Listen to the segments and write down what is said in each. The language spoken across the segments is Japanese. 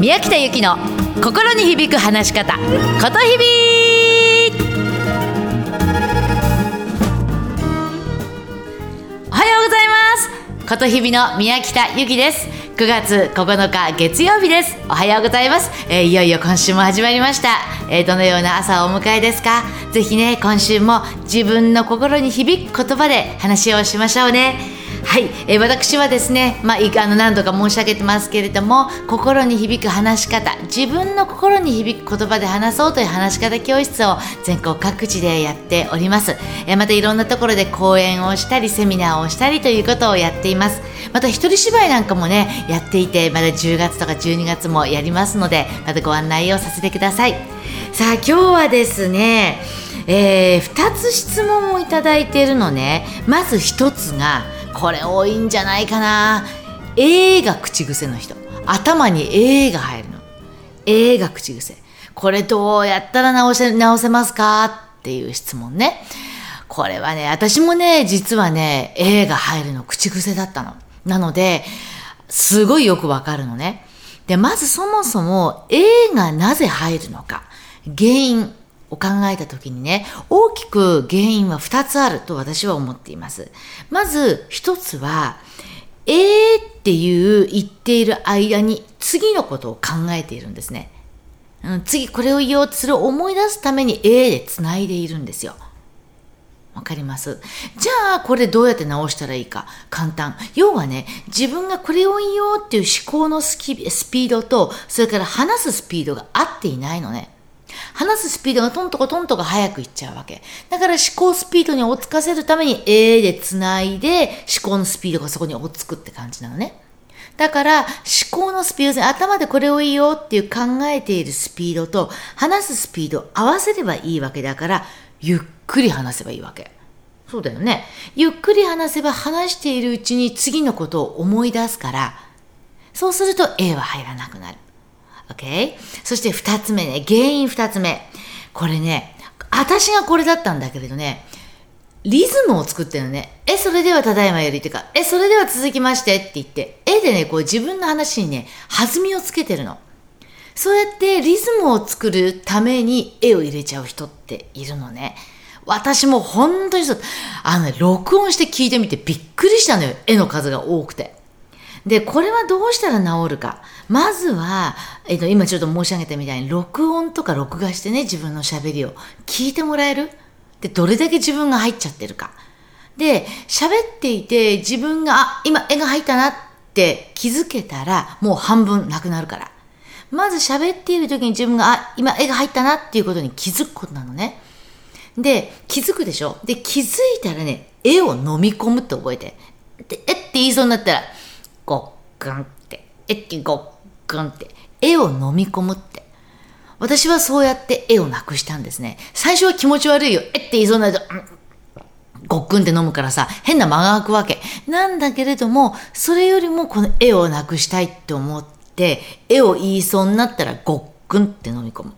宮北由紀の心に響く話し方ことひびおはようございます。ことひびの宮北由紀です。9月9日月曜日です。おはようございます、えー、いよいよ今週も始まりました、えー、どのような朝をお迎えですか？ぜひね今週も自分の心に響く言葉で話をしましょうね。はい、えー、私はですね、まあ、あの何度か申し上げてますけれども心に響く話し方自分の心に響く言葉で話そうという話し方教室を全国各地でやっております、えー、またいろんなところで講演をしたりセミナーをしたりということをやっています。また一人芝居なんかもねやっていてまだ10月とか12月もやりますのでまたご案内をさせてください。さあ今日はですねえー、2つ質問をいただいているのね。まず1つがこれ多いんじゃないかな。A が口癖の人。頭に A が入るの。A が口癖。これどうやったら直せ直せますかっていう質問ね。これはね私もね実はね A が入るの口癖だったの。なのですごいよくわかるのね。でまずそもそも A がなぜ入るのか。原因。を考えた時にね、大きく原因は2つあると私は思っています。まず1つは、えーっていう言っている間に次のことを考えているんですね。次これを言おうとそれを思い出すために A で繋いでいるんですよ。わかります？じゃあ、これどうやって直したらいいか？簡単。要はね、自分がこれを言おうっていう思考のスピードと、それから話すスピードが合っていないのね。話すスピードがトントコトントコ早くいっちゃうわけ。だから思考スピードに追いつかせるために A で繋いで思考のスピードがそこに追いつくって感じなのね。だから思考のスピード、頭でこれをいいよっていう考えているスピードと話すスピードを合わせればいいわけだから、ゆっくり話せばいいわけ。そうだよね。ゆっくり話せば話しているうちに次のことを思い出すから、そうすると A は入らなくなる。OK? そして二つ目ね、原因二つ目。これね、私がこれだったんだけれどね、リズムを作ってるのね。え、それではただいまよりっていうか、え、それでは続きましてって言って、絵でね、こう自分の話にね、弾みをつけてるの。そうやってリズムを作るために絵を入れちゃう人っているのね。私も本当にそう、あのね、録音して聞いてみてびっくりしたのよ。絵の数が多くて。で、これはどうしたら治るか。まずは、えっと、今ちょっと申し上げたみたいに、録音とか録画してね、自分の喋りを聞いてもらえる？で、どれだけ自分が入っちゃってるか。で、喋っていて、自分が、あ、今絵が入ったなって気づけたら、もう半分なくなるから。まず喋っている時に自分が、あ、今絵が入ったなっていうことに気づくことなのね。で、気づくでしょ？で、気づいたらね、絵を飲み込むって覚えて。で、えって言いそうになったら、ごっくんって、えっきごっくんって、絵を飲み込むって。私はそうやって絵をなくしたんですね。最初は気持ち悪いよ。えって言いそうになると、ごっくんって飲むからさ、変な間が空くわけ。なんだけれども、それよりもこの絵をなくしたいって思って、絵を言いそうになったらごっくんって飲み込む。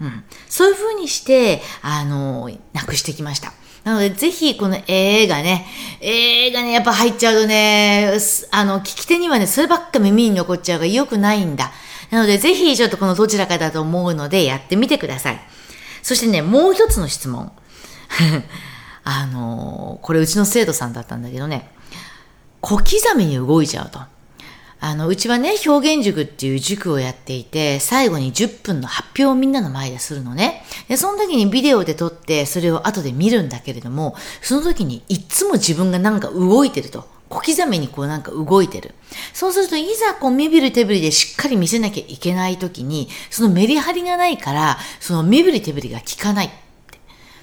うん。そういう風にして、あの、なくしてきました。なので、ぜひ、この映画ね、映画ね、やっぱ入っちゃうとね、あの、聞き手にはね、そればっか耳に残っちゃうが良くないんだ。なので、ぜひ、ちょっとこのどちらかだと思うので、やってみてください。そしてね、もう一つの質問。あのこれうちの生徒さんだったんだけどね、小刻みに動いちゃうと。あの、うちはね、表現塾っていう塾をやっていて、最後に10分の発表をみんなの前でするのね。で、その時にビデオで撮って、それを後で見るんだけれども、その時にいつも自分がなんか動いてると。小刻みにこうなんか動いてる。そうすると、いざこう身振り手振りでしっかり見せなきゃいけない時に、そのメリハリがないから、その身振り手振りが効かない。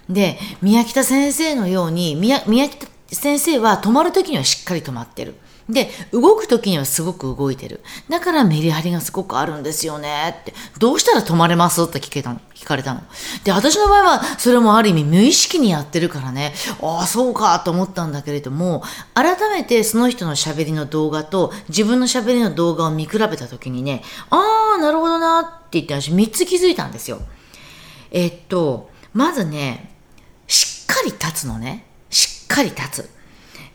で、宮北先生のように、宮宮北先生は止まる時にはしっかり止まってる。で、動く時にはすごく動いてる。だからメリハリがすごくあるんですよねって。どうしたら止まれます？って聞けたの、聞かれたの。で、私の場合はそれもある意味無意識にやってるからね、ああ、そうかと思ったんだけれども、改めてその人の喋りの動画と自分の喋りの動画を見比べた時にね、ああ、なるほどなって言って私3つ気づいたんですよ。えっと、まずね、しっかり立つのね。かり立つ。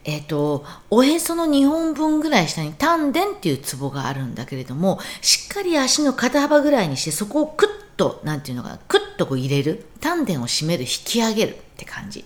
えっ、と、おへその2本分ぐらい下に丹田っていうツボがあるんだけれども、しっかり足の肩幅ぐらいにして、そこをクッと、なんていうのかな、クッとこう入れる。丹田を締める、引き上げるって感じ。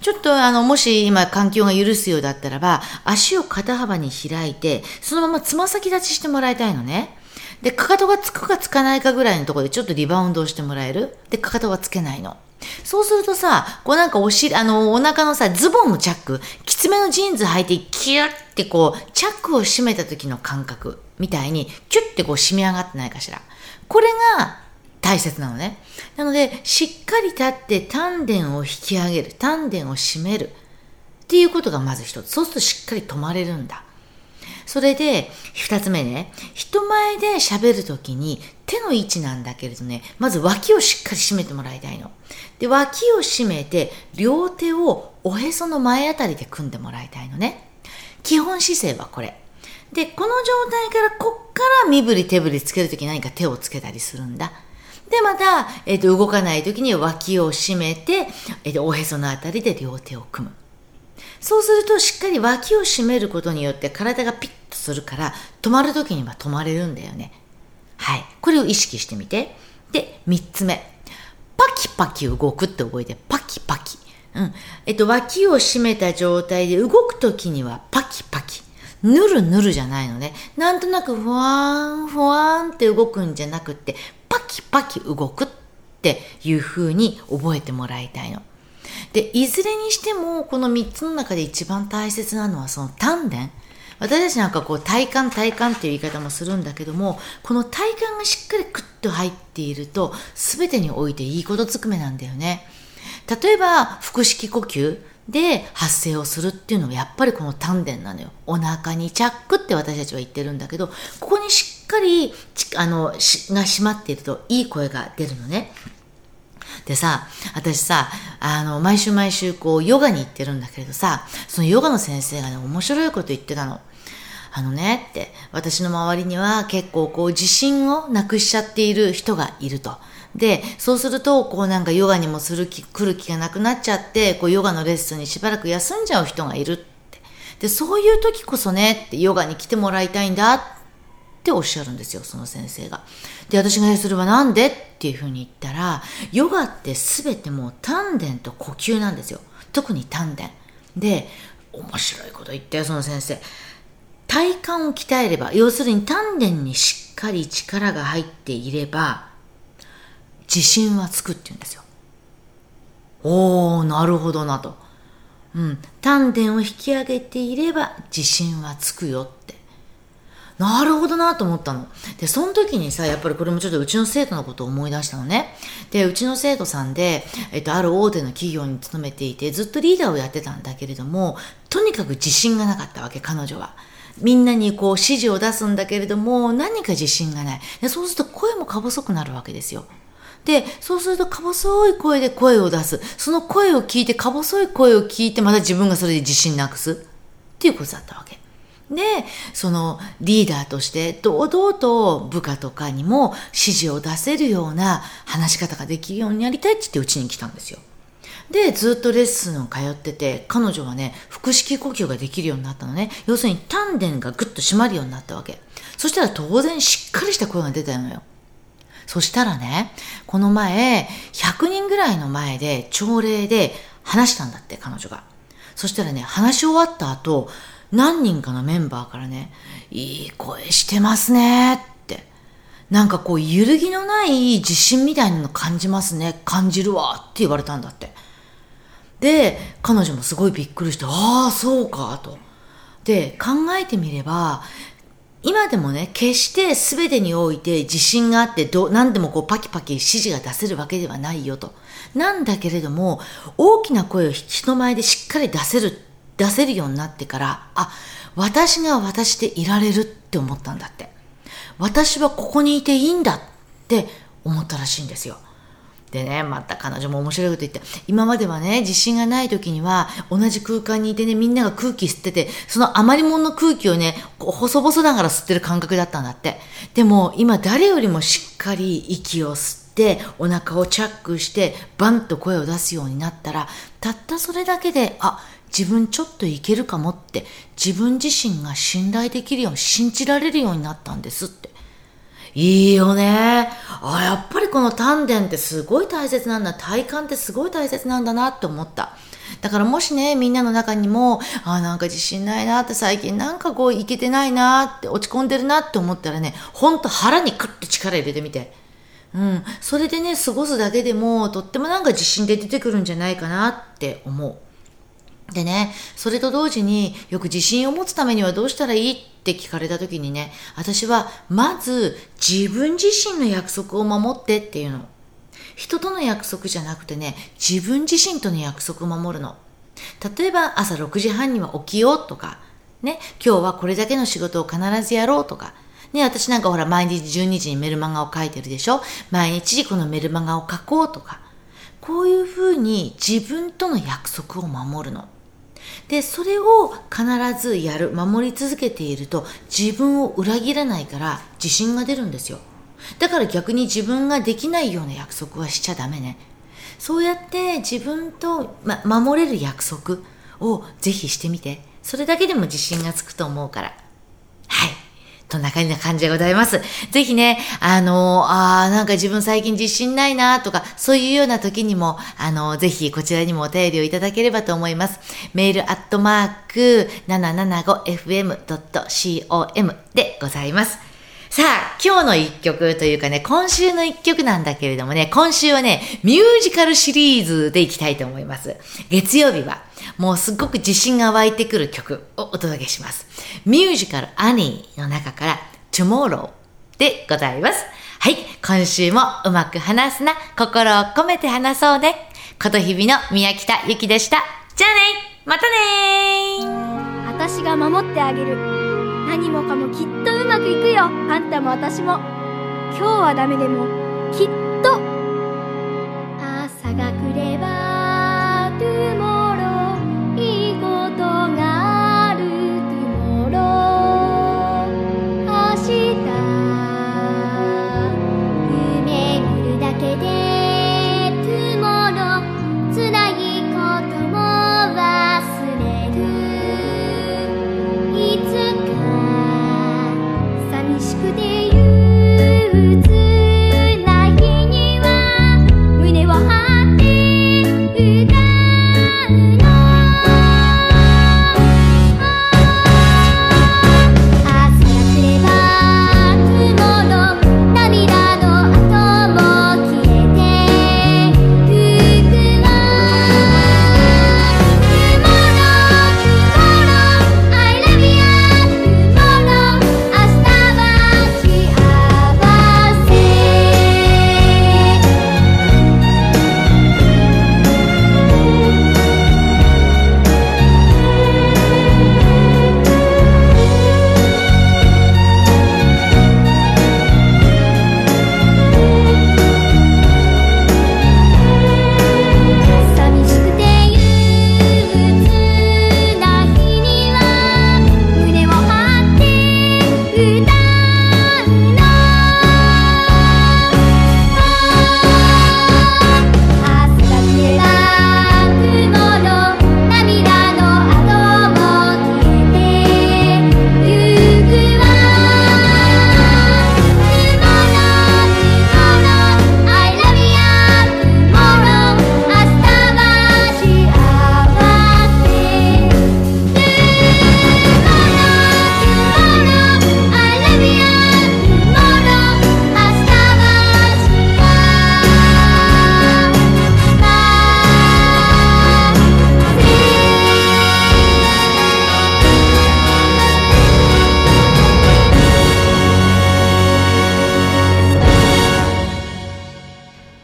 ちょっとあの、もし今環境が許すようだったらば、足を肩幅に開いて、そのままつま先立ちしてもらいたいのね。で、かかとがつくかつかないかぐらいのところでちょっとリバウンドをしてもらえる。で、かかとがつけないの。そうするとさ、こうなんかお尻、あの、お腹のさ、ズボンのチャック、きつめのジーンズ履いて、キュッてこう、チャックを閉めた時の感覚みたいに、キュッてこう締め上がってないかしら。これが大切なのね。なので、しっかり立って丹田を引き上げる。丹田を締める。っていうことがまず一つ。そうするとしっかり止まれるんだ。それで、二つ目ね、人前で喋るときに手の位置なんだけれどね、まず脇をしっかり締めてもらいたいの。で、脇を締めて、両手をおへその前あたりで組んでもらいたいのね。基本姿勢はこれ。で、この状態からこっから身振り手振りつけるとき何か手をつけたりするんだ。で、また、えっ、ー、と、動かないときに脇を締めて、えっ、ー、と、おへそのあたりで両手を組む。そうするとしっかり脇を締めることによって体がピッとするから止まる時には止まれるんだよね。はい。これを意識してみて。で、三つ目。パキパキ動くって覚えて、パキパキ。うん。えっと、脇を締めた状態で動く時にはパキパキ。ぬるぬるじゃないのね。なんとなくふわーん、ふわーんって動くんじゃなくて、パキパキ動くっていう風に覚えてもらいたいの。で、いずれにしても、この3つの中で一番大切なのはその丹田。私たちなんかこう体幹体幹っていう言い方もするんだけども、この体幹がしっかりクッと入っていると、全てにおいていいことつくめなんだよね。例えば、腹式呼吸で発声をするっていうのがやっぱりこの丹田なのよ。お腹にチャックって私たちは言ってるんだけど、ここにしっかり、あの、が締まっているといい声が出るのね。でさ、私さ、あの、毎週毎週こう、ヨガに行ってるんだけれどさ、そのヨガの先生がね、面白いこと言ってたの。あのね、って、私の周りには結構こう、自信をなくしちゃっている人がいると。で、そうすると、こうなんかヨガにもする気、来る気がなくなっちゃって、こうヨガのレッスンにしばらく休んじゃう人がいるって。で、そういう時こそね、ってヨガに来てもらいたいんだっておっしゃるんですよ、その先生が。で、私がそれはなんでっていうふうに言ったら、ヨガって全てもう丹田と呼吸なんですよ。特に丹田。で、面白いこと言ったよ、その先生。体幹を鍛えれば、要するに丹田にしっかり力が入っていれば、自信はつくって言うんですよ。おー、なるほどなと。うん。丹田を引き上げていれば自信はつくよって。なるほどなと思ったの。で、その時にさ、やっぱりこれもちょっとうちの生徒のことを思い出したのね。で、うちの生徒さんで、えっと、ある大手の企業に勤めていて、ずっとリーダーをやってたんだけれども、とにかく自信がなかったわけ、彼女は。みんなにこう指示を出すんだけれども、何か自信がない。でそうすると声もか細くなるわけですよ。で、そうするとか細い声で声を出す。その声を聞いて、か細い声を聞いて、また自分がそれで自信なくす。っていうことだったわけ。で、そのリーダーとして堂々と部下とかにも指示を出せるような話し方ができるようになりたいって言ってうちに来たんですよ。で、ずっとレッスンを通ってて、彼女はね、腹式呼吸ができるようになったのね。要するに丹田がぐっと締まるようになったわけ。そしたら当然しっかりした声が出たのよ。そしたらね、この前、100人ぐらいの前で朝礼で話したんだって、彼女が。そしたらね、話し終わった後、何人かのメンバーからね、いい声してますねって。なんかこう、揺るぎのない自信みたいなの感じますね。感じるわって言われたんだって。で、彼女もすごいびっくりして、ああ、そうか、と。で、考えてみれば、今でもね、決して全てにおいて自信があってど、何でもこうパキパキ指示が出せるわけではないよと。なんだけれども、大きな声を人前でしっかり出せる出せるようになってから、あ、私が私でいられるって思ったんだって。私はここにいていいんだって思ったらしいんですよ。でね、また彼女も面白いこと言って、今まではね、自信がない時には、同じ空間にいてね、みんなが空気吸ってて、その余り物の空気をね、細々ながら吸ってる感覚だったんだって。でも、今誰よりもしっかり息を吸って、お腹をチャックして、バンと声を出すようになったら、たったそれだけで、あ、自分ちょっといけるかもって自分自身が信頼できるように信じられるようになったんですっていいよねあやっぱりこの丹田ってすごい大切なんだ体幹ってすごい大切なんだなって思っただからもしね、みんなの中にも、あなんか自信ないなって最近なんかこういけてないなって落ち込んでるなって思ったらね、ほんと腹にクッて力入れてみて。うん。それでね、過ごすだけでも、とってもなんか自信で出てくるんじゃないかなって思う。でね、それと同時によく自信を持つためにはどうしたらいいって聞かれた時にね、私はまず自分自身の約束を守ってっていうの。人との約束じゃなくてね、自分自身との約束を守るの。例えば朝6時半には起きようとか、ね、今日はこれだけの仕事を必ずやろうとか、ね、私なんかほら毎日12時にメルマガを書いてるでしょ？毎日このメルマガを書こうとか、こういうふうに自分との約束を守るの。で、それを必ずやる、守り続けていると自分を裏切らないから自信が出るんですよ。だから逆に自分ができないような約束はしちゃダメね。そうやって自分と、ま、守れる約束をぜひしてみて。それだけでも自信がつくと思うから。と、中。な感じでございます。ぜひね、あの、ああ、なんか自分最近自信ないなとか、そういうような時にも、あの、ぜひこちらにもお便りをいただければと思います。メールアットマーク 775fm.com でございます。さあ、今日の一曲というかね、今週の一曲なんだけれどもね、今週はね、ミュージカルシリーズでいきたいと思います。月曜日は、もうすっごく自信が湧いてくる曲をお届けします。ミュージカルアニーの中から、Tomorrow でございます。はい、今週もうまく話すな、心を込めて話そうね。ことひびの宮北ゆきでした。じゃあねまたね私が守ってあげる。何もかもきっとうまくいくよ。あんたも私も。今日はダメでもきっと